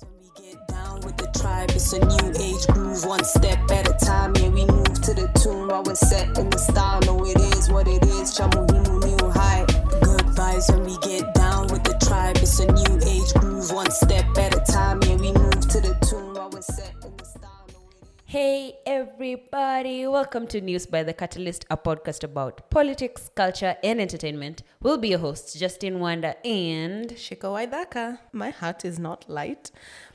When we get down with the tribe, it's a new age groove, one step at a time. Yeah, we move to the tune while we're set in the style. No, it is what it is. Chamuhimu new high. Good vibes when we get down with the tribe. It's a new age groove, one step at a time. Yeah, we move to the tune while we're set Hey everybody, welcome to News by the Catalyst, a podcast about politics, culture, and entertainment. We'll be your hosts, Justin Wanda and Shiko Waidaka. My heart is not light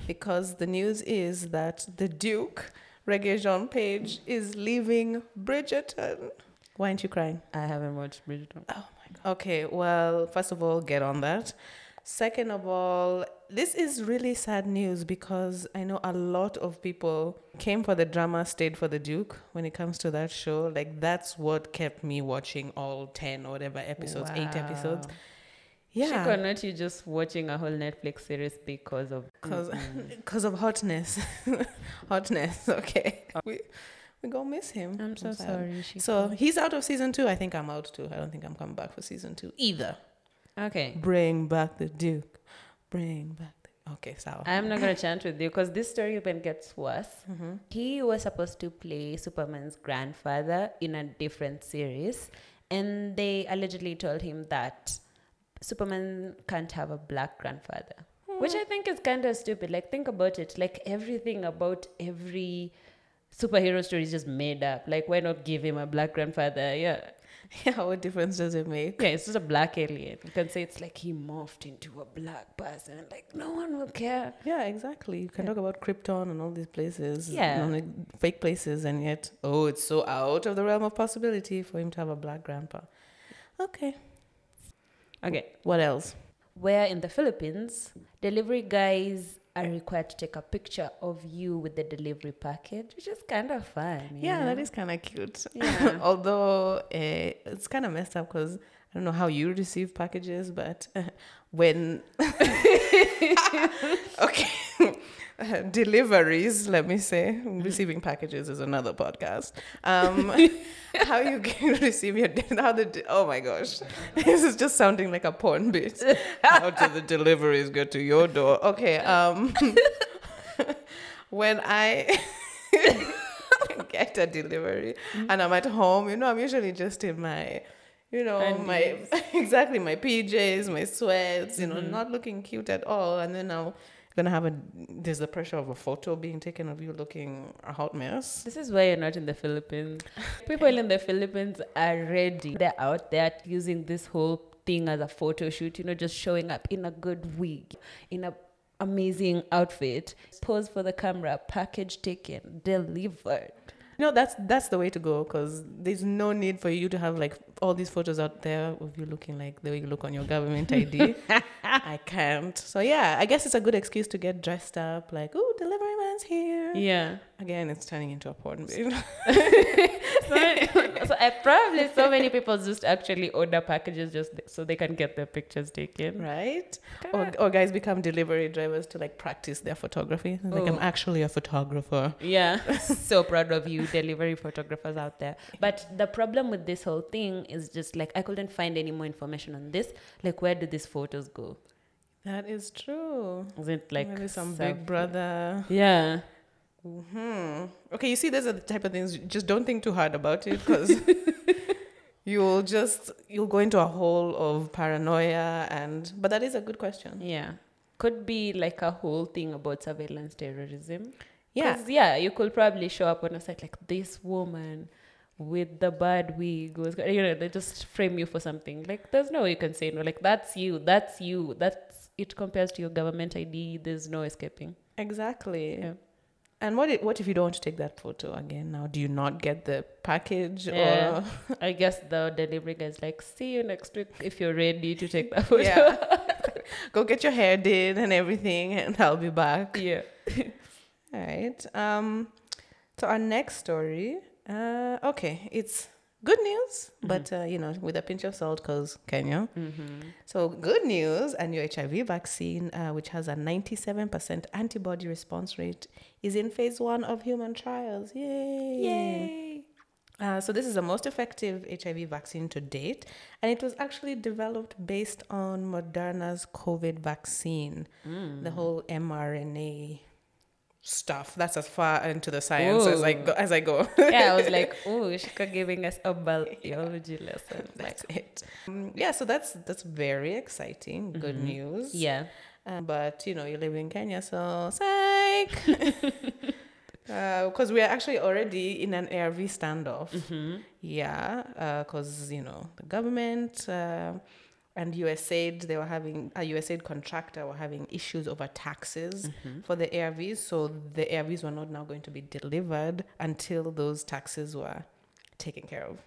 because the news is that the Duke, Reggae Jean Page, is leaving Bridgerton. Why aren't you crying? I haven't watched Bridgerton. Oh my god. Okay, well, first of all, get on that. Second of all, this is really sad news because I know a lot of people came for the drama, stayed for the Duke when it comes to that show. Like, that's what kept me watching all 10 or whatever episodes, eight episodes. Yeah. Shiko, not you just watching a whole Netflix series because of Cause, cause of hotness, hotness. Okay, uh, we we gonna miss him. I'm so sad. sorry. So he's out of season two. I think I'm out too. I don't think I'm coming back for season two either. okay. Bring back the Duke. Bring back. The, okay, so I'm not gonna chant with you because this story even gets worse. Mm-hmm. He was supposed to play Superman's grandfather in a different series, and they allegedly told him that Superman can't have a black grandfather, which I think is kind of stupid. Like, think about it. Like, everything about every superhero story is just made up. Like, why not give him a black grandfather? Yeah. yeah, what difference does it make? Yeah, it's just a black alien. You can say it's like he morphed into a black person. Like, no one will care. Yeah, exactly. You can talk about Krypton and all these places, Yeah. you know, fake places, and yet, oh, it's so out of the realm of possibility for him to have a black grandpa. Okay, Okay. what else? where in the Philippines, delivery guys are required to take a picture of you with the delivery package, which is kind of fun. Yeah, know? that is kind of cute. Yeah. Although uh, it's kind of messed up because I don't know how you receive packages, but when okay, deliveries, let me say, receiving packages is another podcast. Um, how you can receive your how the oh my gosh, this is just sounding like a porn bit. How do the deliveries get to your door? Okay, um, when I get a delivery and I'm at home, you know, I'm usually just in my, you know, my exactly my PJs, my sweats, you know, not looking cute at all. And then now gonna have a there's the pressure of a photo being taken of you looking a hot mess. This is why you're not in the Philippines. People in the Philippines are ready. They're out there using this whole thing as a photo shoot, you know, just showing up in a good wig, in a amazing outfit, pose for the camera, package taken, delivered. You know, that's that's the way to go because there's no need for you to have like all these photos out there of you looking like the way you look on your government ID. I can't. So yeah, I guess it's a good excuse to get dressed up, like, oh, delivery man's here. Yeah. Again, it's turning into a porn video. so, so I probably so many people just actually order packages just so they can get their pictures taken. right? Or, or guys become delivery drivers to like practice their photography. Like, I'm Oh. actually a photographer. Yeah, so proud of you, delivery photographers out there. But the problem with this whole thing is just like I couldn't find any more information on this. Like, where do these photos go? That is true. Is it like Maybe some self- big brother. Yeah, Hmm. Okay, you see, those are the type of things. Just don't think too hard about it because you'll just you'll go into a hole of paranoia. And but that is a good question. yeah. Could be like a whole thing about surveillance terrorism. Yeah. yeah, you could probably show up on a site like this woman with the bad wig was, you know, they just frame you for something. Like, there's no way you can say no. Like, that's you, that's you, that's it compares to your government ID. There's no escaping. Exactly. Yeah. And what if, what if you don't want to take that photo again? Now, do you not get the package Yeah. or? I guess the delivery guy's like, see you next week if you're ready to take that photo. Yeah. Go get your hair did and everything, and I'll be back. yeah. All right. Um, so our next story. Uh, okay, it's good news, but uh, you know, with a pinch of salt, cause Kenya. So good news: a new HIV vaccine, uh, which has a ninety-seven percent antibody response rate, is in phase one of human trials. Yay! Yay. Uh, so this is the most effective HIV vaccine to date, and it was actually developed based on Moderna's COVID vaccine, the whole mRNA stuff. That's as far into the science as I go. As I go. yeah, I was like, oh, Shiko giving us a biology lesson. that's it. Um, yeah, so that's that's very exciting. Good news. Yeah. Um, but you know, you live in Kenya, so psych. Because we are actually already in an ARV standoff. Yeah, because you know the government uh, and USAID they were having a USAID contractor were having issues over taxes for the ARVs, so the ARVs were not now going to be delivered until those taxes were taken care of.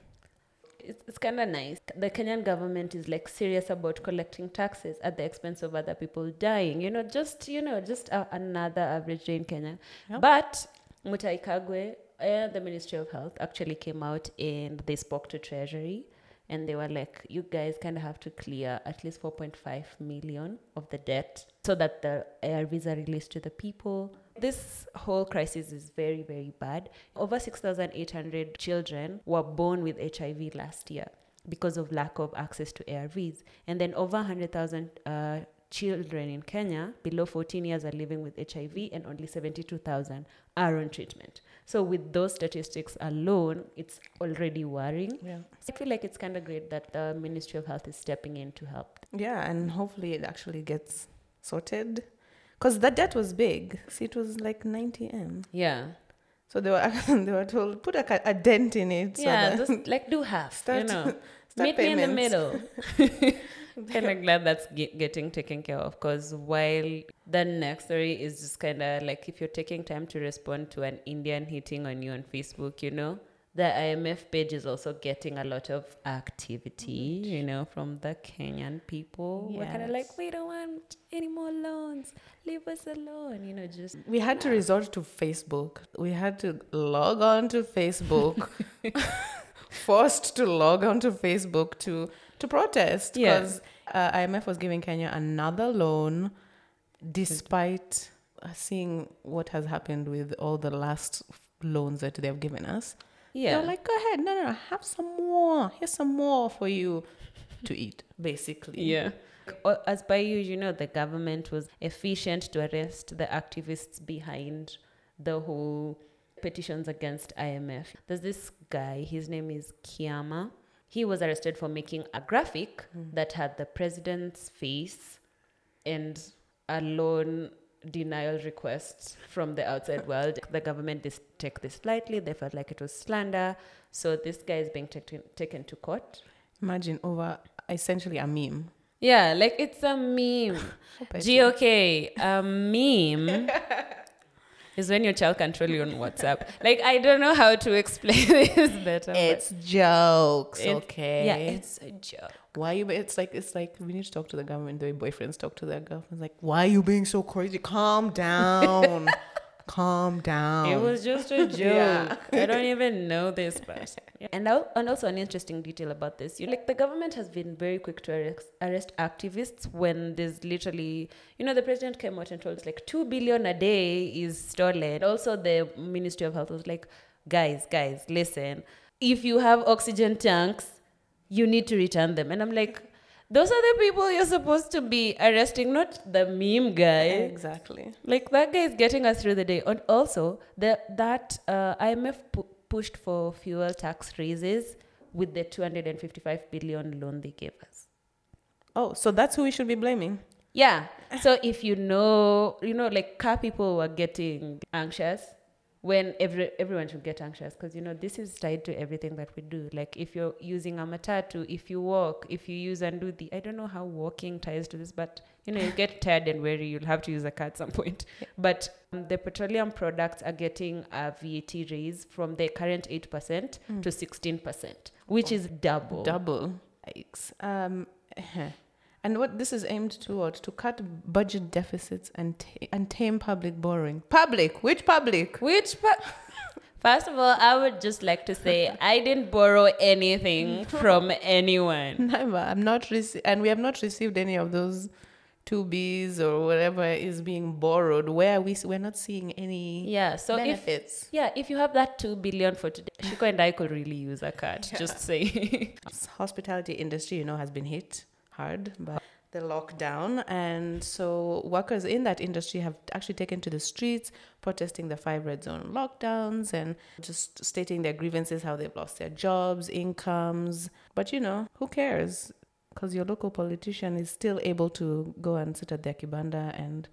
It's, it's kind of nice. The Kenyan government is like serious about collecting taxes at the expense of other people dying. You know, just, you know, just a, another average day in Kenya. Yep. But Mutahi Kagwe, uh, the Ministry of Health, actually came out and they spoke to Treasury and they were like, you guys kind of have to clear at least 4.5 million of the debt so that the ARVs are released to the people. This whole crisis is very, very bad. Over 6,800 children were born with HIV last year because of lack of access to ARVs. And then over 100,000 uh, children in Kenya below 14 years are living with HIV, and only 72,000 are on treatment. So, with those statistics alone, it's already worrying. Yeah. I feel like it's kind of great that the Ministry of Health is stepping in to help. Yeah, and hopefully it actually gets sorted. Because that debt was big. See, it was like 90 M. Yeah. So they were they were told put a, a dent in it. so yeah, that- just like do half, Start- you know. start Meet me in the middle. kind of glad that's ge- getting taken care of because while the next story is just kind of like if you're taking time to respond to an Indian hitting on you on Facebook, you know, the IMF page is also getting a lot of activity, you know, from the Kenyan people. We're kind of like, we don't want any more loans. Leave us alone, you know, just we had to resort to Facebook. We had to log on to Facebook. forced to log on to Facebook to to protest Yeah. because uh, IMF was giving Kenya another loan despite seeing what has happened with all the last loans that they've given us. yeah. They're like, go ahead, no, no, no, have some more. Here's some more for you to eat, basically. Yeah. As by you, you know, the government was efficient to arrest the activists behind the whole petitions against IMF. There's this guy, his name is Kiama. He was arrested for making a graphic mm. that had the president's face and a loan denial request from the outside world. The government dis- take this lightly. They felt like it was slander. So this guy is being taken taken to court. Imagine over essentially a meme. Yeah, like it's a meme. GOK, a meme is when your child can troll you on WhatsApp. Like I don't know how to explain this better. It's jokes, it's- okay? Yeah, it's a joke. why you? It's like it's like we need to talk to the government the way boyfriends talk to their girlfriends. Like, why are you being so crazy? Calm down, calm down. It was just a joke. Yeah. I don't even know this person. And, al- and also an interesting detail about this, you like the government has been very quick to arrest, arrest activists when there's literally, you know, the president came out and told us like two billion a day is stolen. Also, the Ministry of Health was like, guys, guys, listen, if you have oxygen tanks, you need to return them. And I'm like, those are the people you're supposed to be arresting, not the meme guy. exactly. Like that guy is getting us through the day. And also, the, that uh, IMF pu- pushed for fuel tax raises with the 255 billion loan they gave us. Oh, so that's who we should be blaming. Yeah. So if you know, you know, like car people were getting anxious when every everyone should get anxious because you know this is tied to everything that we do. Like if you're using a matatu, if you walk, if you use and do the I don't know how walking ties to this, but you know you get tired and weary, you'll have to use a car at some point. But um, the petroleum products are getting a VAT raise from the current eight percent to sixteen percent, which is double. Double. Yikes. Um, and what this is aimed toward to cut budget deficits and ta- and tame public borrowing. Public, which public? Which part? First of all, I would just like to say I didn't borrow anything from anyone. Never. I'm not rece- and we have not received any of those two Bs or whatever is being borrowed, where we we're not seeing any Yeah. So if benefits. yeah, if you have that two billion for today, Shiko and I could really use a cut. Just say. hospitality industry, you know, has been hit hard by the lockdown, and so workers in that industry have actually taken to the streets, protesting the five red zone lockdowns and just stating their grievances, how they've lost their jobs, incomes. But you know, who cares? Because your local politician is still able to go and sit at their kibanda and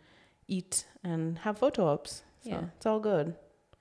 eat and have photo ops. So Yeah. it's all good.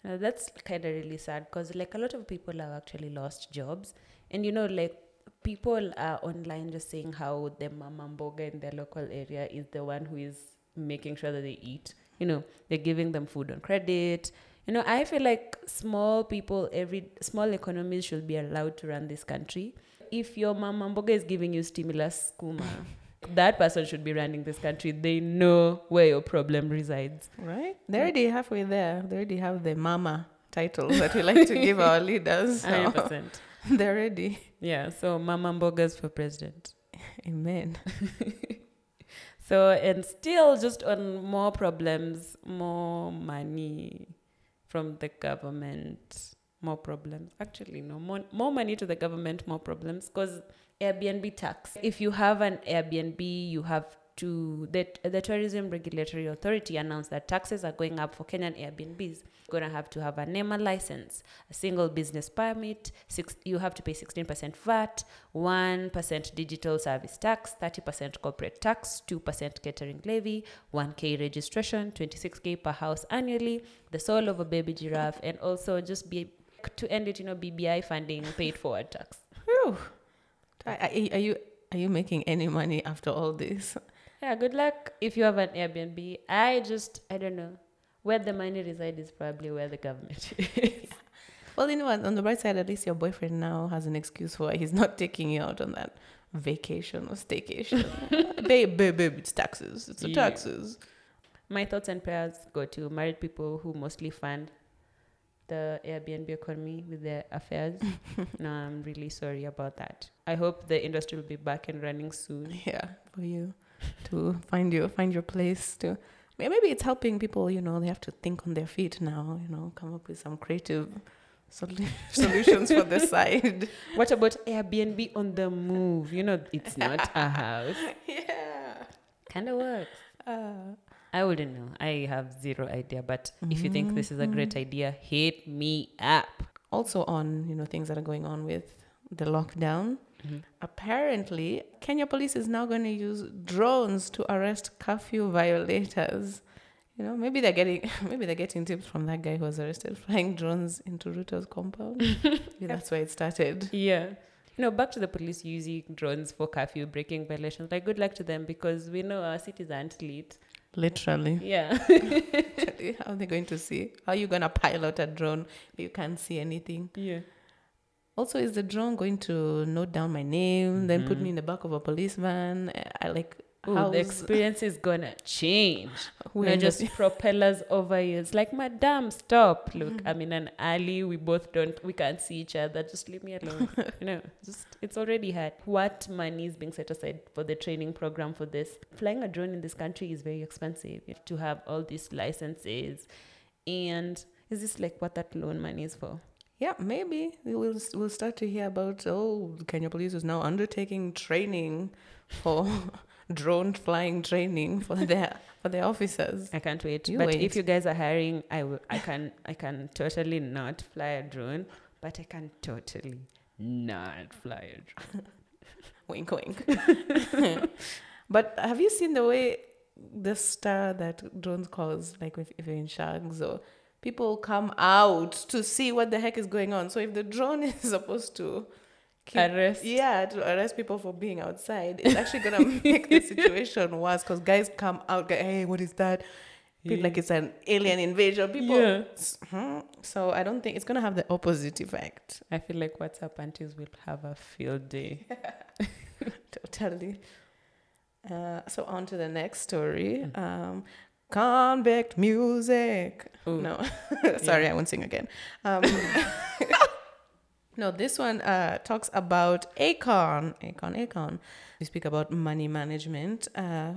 Uh, that's kind of really sad because like a lot of people have actually lost jobs and you know like people are online just saying how the mama mboga in their local area is the one who is making sure that they eat you know they're giving them food on credit you know i feel like small people every small economies should be allowed to run this country if your mama mboga is giving you stimulus kuma that person should be running this country they know where your problem resides Right? They're already halfway there. They already have the mama title that we like to give our leaders. So 100% they're ready. Yeah, so Mama Mbogas for president. Amen. So, and still just on more problems, more money from the government, more problems. Actually, no, more, more money to the government, more problems. Because Airbnb tax. If you have an Airbnb, you have to, the, the Tourism Regulatory Authority announced that taxes are going up for Kenyan Airbnbs. You're going to have to have a NEMA license, a single business permit, six, you have to pay 16% VAT, 1% digital service tax, 30% corporate tax, 2% catering levy, 1K registration, 26K per house annually, the soul of a baby giraffe, and also just be to end it, you know, BBI funding paid forward tax. Whew. Are, are you are you making any money after all this? Yeah, good luck if you have an Airbnb. I just, I don't know. Where the money resides is probably where the government is. Well, you know? On the bright side, at least your boyfriend now has an excuse for why he's not taking you out on that vacation or staycation. babe, babe, babe, it's taxes. It's the Yeah. taxes. My thoughts and prayers go to married people who mostly fund the Airbnb economy with their affairs. no, I'm really sorry about that. I hope the industry will be back and running soon. Yeah, for you to find your find your place to. Maybe it's helping people. You know, they have to think on their feet now. You know, come up with some creative solu- solutions for the side. What about Airbnb on the move? You know, it's not a house. Yeah. Kind of works. Uh, I wouldn't know. I have zero idea. But if you think this is a great idea, hit me up. also on you know things that are going on with the lockdown. Mm-hmm. Apparently, Kenya police is now going to use drones to arrest curfew violators. You know, maybe they're getting maybe they're getting tips from that guy who was arrested flying drones into Ruto's compound. maybe that's where it started. Yeah. You know, back to the police using drones for curfew breaking violations. Like, good luck to them because we know our cities aren't lit. Literally. Yeah. How are they going to see? How are you going to pilot a drone if you can't see anything? yeah. Also, is the drone going to note down my name, then put mm-hmm. me in the back of a police van? I like. Ooh, the experience is gonna change. We're just propellers over you. It's like, Madam, stop. Look, mm-hmm. I'm in an alley. We both don't, we can't see each other. Just leave me alone. you know, just, it's already hard. What money is being set aside for the training program for this? Flying a drone in this country is very expensive. You have to have all these licenses. And is this like what that loan money is for? Yeah, maybe we'll we'll start to hear about oh, Kenya Police is now undertaking training for drone flying training for their for their officers. I can't wait. You but wait. if you guys are hiring, I will. I can. I can totally not fly a drone, but I can totally not fly a drone. Wink, wink. but have you seen the way the star that drones cause, like if, if you're in Shags or people come out to see what the heck is going on. So if the drone is supposed to keep Arrest. Yeah, to arrest people for being outside. It's actually gonna make the situation worse because guys come out, go, hey, what is that? Feel like it's an alien invasion. People. Yeah. Mhm. So I don't think it's gonna have the opposite effect. I feel like WhatsApp aunties will have a field day. Totally. Uh, so on to the next story. Um, convict music. Ooh. No, sorry, I won't sing again. Um, no, this one uh, talks about Akon. Akon, Akon. We speak about money management. Uh,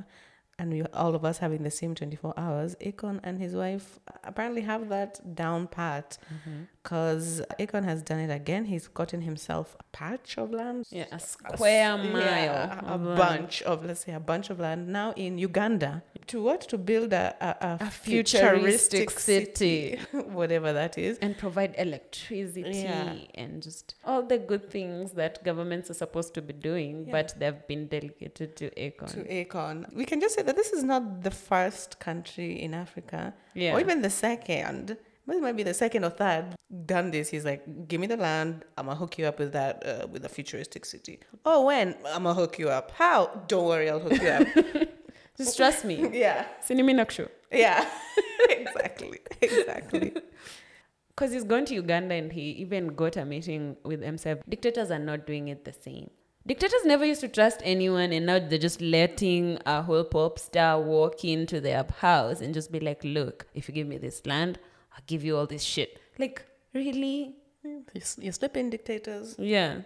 and we all of us having the same 24 hours, Akon and his wife apparently have that down pat Mm-hmm. because Akon has done it again. He's gotten himself a patch of land. Yeah, a a square mile. yeah, a land. bunch of let's say a bunch of land now in Uganda to what to build a a, a, A futuristic, futuristic city, whatever that is. and provide electricity Yeah. and just all the good things that governments are supposed to be doing, Yeah. but they've been delegated to Akon. To Akon, we can just say that this is not the first country in Africa, yeah. or even the second. But it might be the second or third done this. He's like, "Give me the land. I'm gonna hook you up with that uh, with a futuristic city." Oh, when I'm gonna hook you up? How? Don't worry, I'll hook you up. just trust me. yeah, Sinimi Nakshu. yeah, exactly, exactly. Because he's gone to Uganda and he even got a meeting with M7. Dictators are not doing it the same. Dictators never used to trust anyone, and now they're just letting a whole pop star walk into their house and just be like, "Look, if you give me this land, I'll give you all this shit." Like, really? You, s- you slip in dictators, Yeah,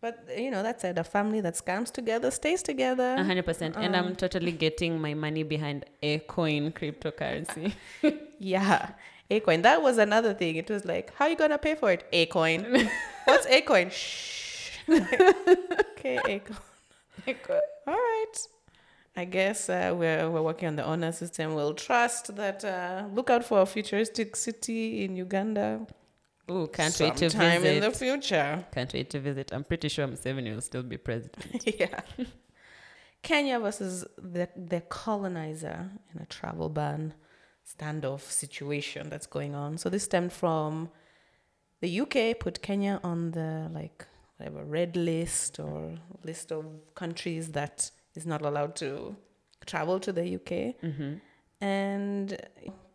but you know that said, a family that scams together stays together. a hundred percent. And I'm totally getting my money behind Akoin cryptocurrency. Yeah. A coin. That was another thing. It was like, how are you gonna pay for it? A coin. What's a coin? Shh. okay, Akoin. All right. I guess uh, we're we're working on the honor system. We'll trust that. Uh, look out for a futuristic city in Uganda. Ooh, can't wait to sometime visit. in the future. Can't wait to visit. I'm pretty sure Museveni will still be president. yeah. Kenya versus the the colonizer in a travel ban standoff situation that's going on. So this stemmed from the UK put Kenya on the like whatever red list or list of countries that is not allowed to travel to the UK. hmm And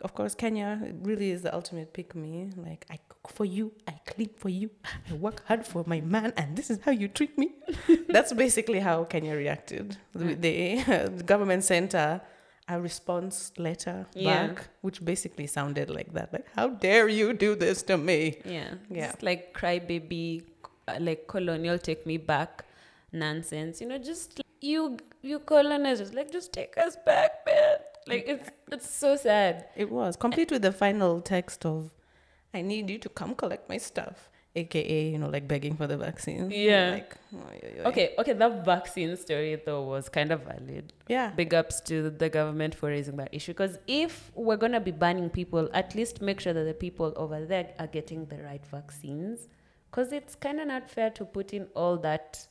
of course, Kenya really is the ultimate pick me. Like, I cook for you, I clean for you, I work hard for my man, and this is how you treat me. That's basically how Kenya reacted. The, the, the government sent a, a response letter Yeah. back, which basically sounded like that. Like, how dare you do this to me? Yeah. Yeah. It's like crybaby, uh, like colonial take me back nonsense. You know, just you you colonizers, like just take us back, man. Like it's it's so sad. It was complete with the final text of, I need you to come collect my stuff. AKA, you know, like begging for the vaccine. Yeah. Like. Okay, okay, that vaccine story though was kind of valid. Yeah. Big ups to the government for raising that issue. Because if we're gonna be banning people, at least make sure that the people over there are getting the right vaccines. Because it's kind of not fair to put in all that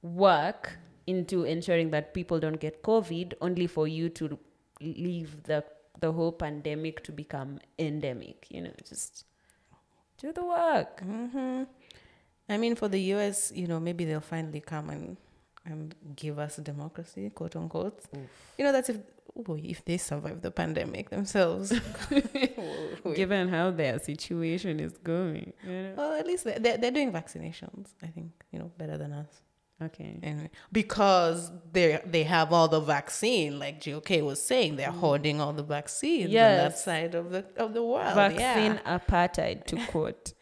work into ensuring that people don't get COVID, only for you to leave the the whole pandemic to become endemic. You know, just do the work. hmm I mean, for the US, you know, maybe they'll finally come and and give us democracy, quote unquote. You know, that's if if they survive the pandemic themselves. Given how their situation is going, you know. well, at least they're, they're, they're doing vaccinations. I think you know better than us. Okay. Anyway, because they they have all the vaccine, like GOK was saying, they're hoarding all the vaccines on that side of the of the world. Vaccine yeah. apartheid, to quote.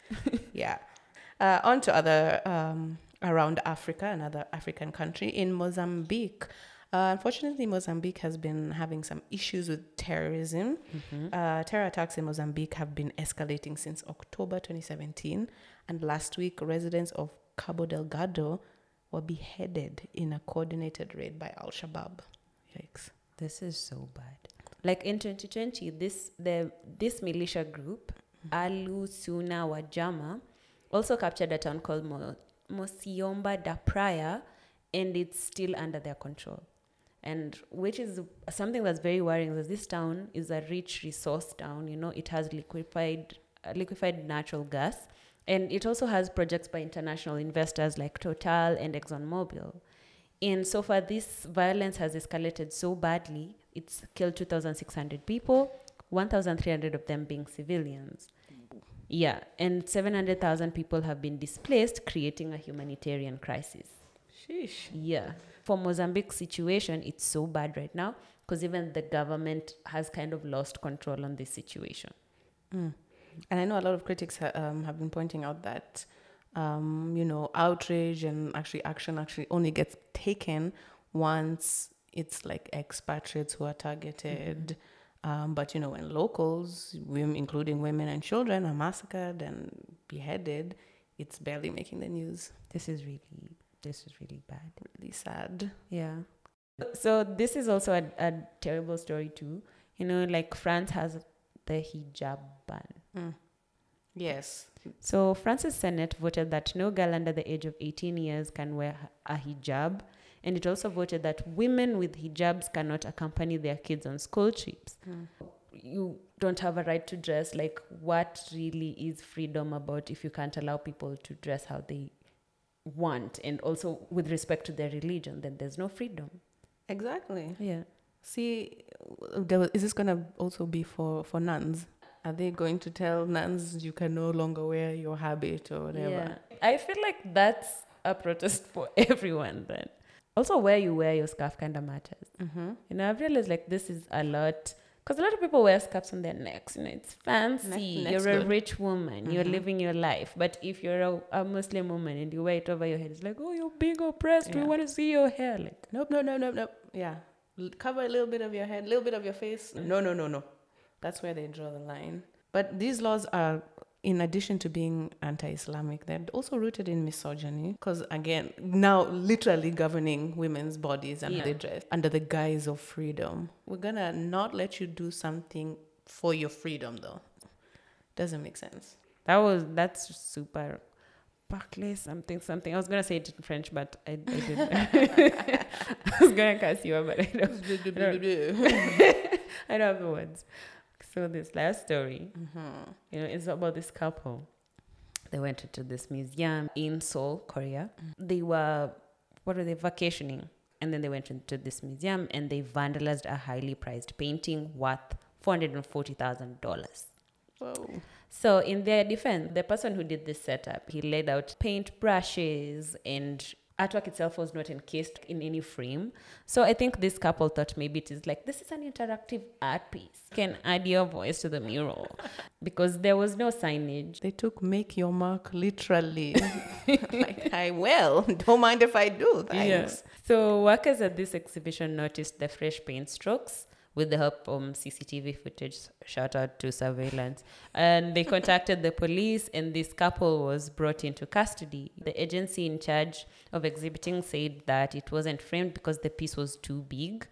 Yeah. Uh, on to other um, around Africa, another African country in Mozambique. Uh, unfortunately, Mozambique has been having some issues with terrorism. Uh, terror attacks in Mozambique have been escalating since October 2017, and last week, residents of Cabo Delgado were beheaded in a coordinated raid by Al Shabaab. Yikes! This is so bad. Like in 2020, this the this militia group, Ahlu Sunnah Wa-Jama, also captured a town called Mo, Mocímboa da Praia, and it's still under their control. And which is something that's very worrying. Because this town is a rich resource town. You know, it has liquefied liquefied natural gas, and it also has projects by international investors like Total and ExxonMobil. And so far, this violence has escalated so badly. It's killed 2,600 people, 1,300 of them being civilians. Yeah, and 700,000 people have been displaced, creating a humanitarian crisis. Sheesh. Yeah. For Mozambique's situation, it's so bad right now because even the government has kind of lost control on this situation. Mm. And I know a lot of critics ha- um, have been pointing out that, um, you know, outrage and actually action actually only gets taken once it's like expatriates who are targeted. Um, but you know, when locals, women, including women and children, are massacred and beheaded, it's barely making the news. This is really this is really bad. Really sad. Yeah. So this is also a, a terrible story too. You know, like France has the hijab ban. Mm. Yes. So France's Senate voted that no girl under the age of 18 years can wear a hijab. And it also voted that women with hijabs cannot accompany their kids on school trips. You don't have a right to dress. Like, what really is freedom about if you can't allow people to dress how they want? And also, with respect to their religion, then there's no freedom. Exactly. Yeah. See, is this going to also be for, for nuns? Are they going to tell nuns you can no longer wear your habit or whatever? Yeah. I feel like that's a protest for everyone then. Also, where you wear your scarf kind of matters. Mm-hmm. You know, I've realized like this is a lot because a lot of people wear scarves on their necks. You know, it's fancy. You're a good. rich woman. You're Mhm. living your life. But if you're a, a Muslim woman and you wear it over your head, it's like, oh, you're being oppressed. We want to see your hair. Like, Nope, no, no, no, no. Yeah. L- Cover a little bit of your head, a little bit of your face. No, no, no, no. That's where they draw the line. But these laws are, in addition to being anti Islamic, they're also rooted in misogyny. Because, again, now literally governing women's bodies and Yeah. they dress under the guise of freedom. We're going to not let you do something for your freedom, though. Doesn't make sense. that was that's super. Parlez something something. I was gonna say it in French, but I, I didn't. I was gonna curse you, but I don't. I don't have the words. This last story, Mhm. you know, it's about this couple. They went into this museum in Seoul, Korea. They were, what were they, vacationing. And then they went into this museum and they vandalized a highly prized painting worth $440,000. Whoa. So, in their defense, the person who did this setup, he laid out paint brushes and artwork itself was not encased in any frame. So, I think this couple thought maybe it is like this is an interactive art piece. Can add your voice to the mural because there was no signage. They took make your mark literally. like, I will. Don't mind if I do. Thanks. So, workers at this exhibition noticed the fresh paint strokes with the help of CCTV footage. Shout out to surveillance. And they contacted the police, and this couple was brought into custody. The agency in charge of exhibiting said that it wasn't framed because the piece was too big.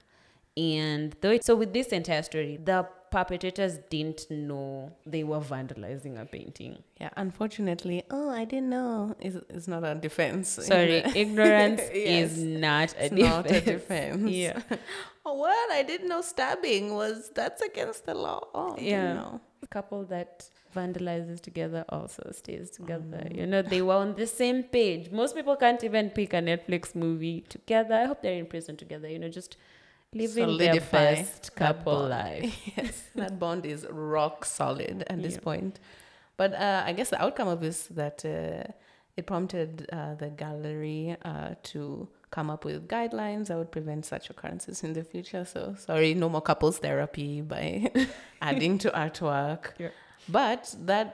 And though so, with this entire story, the perpetrators didn't know they were vandalizing a painting. Yeah, unfortunately, oh, I didn't know. It's, is not a defense. Sorry, ignorance Yes. is not a It's defense. not a defense. Yeah. oh, what? I didn't know stabbing was that's against the law. Oh, Yeah. A couple that vandalizes together also stays together. Mm. You know, they were on the same page. Most people can't even pick a Netflix movie together. I hope they're in prison together. You know, just living Solidify their best couple life. yes, that bond is rock solid at this Yeah. point. But uh, I guess the outcome of this that uh, it prompted uh, the gallery uh, to come up with guidelines that would prevent such occurrences in the future. So sorry, no more couples therapy by adding to artwork. Yeah. But that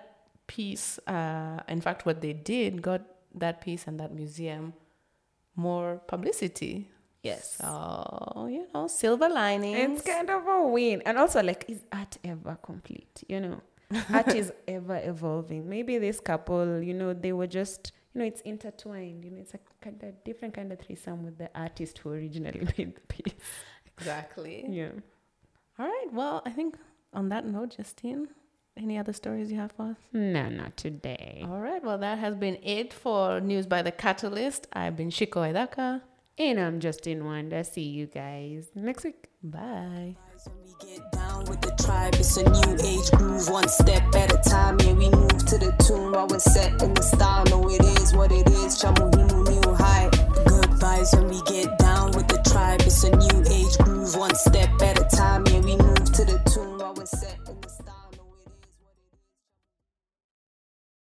piece, uh, in fact, what they did got that piece and that museum more publicity. Yes. So you know, silver lining. It's kind of a win. And also, like, is art ever complete? You know, art is ever evolving. Maybe this couple, you know, they were just, you know, it's intertwined. You know, it's a kind of different kind of threesome with the artist who originally made the piece. exactly. Yeah. All right. Well, I think on that note, Justine, any other stories you have for us? No, not today. All right. Well, that has been it for News by the Catalyst. I've been Shiko Edaka. And I'm Justin Wanda. See you guys next week. Bye. When we get down with the tribe, it's a new age groove, one step at a time. Yeah, we move to the tune while we're set in the style. No, it is what it is. New high. Good vibes when we get down with the tribe. It's a new age groove, one step at a time. Yeah, we move to the tune while we're set.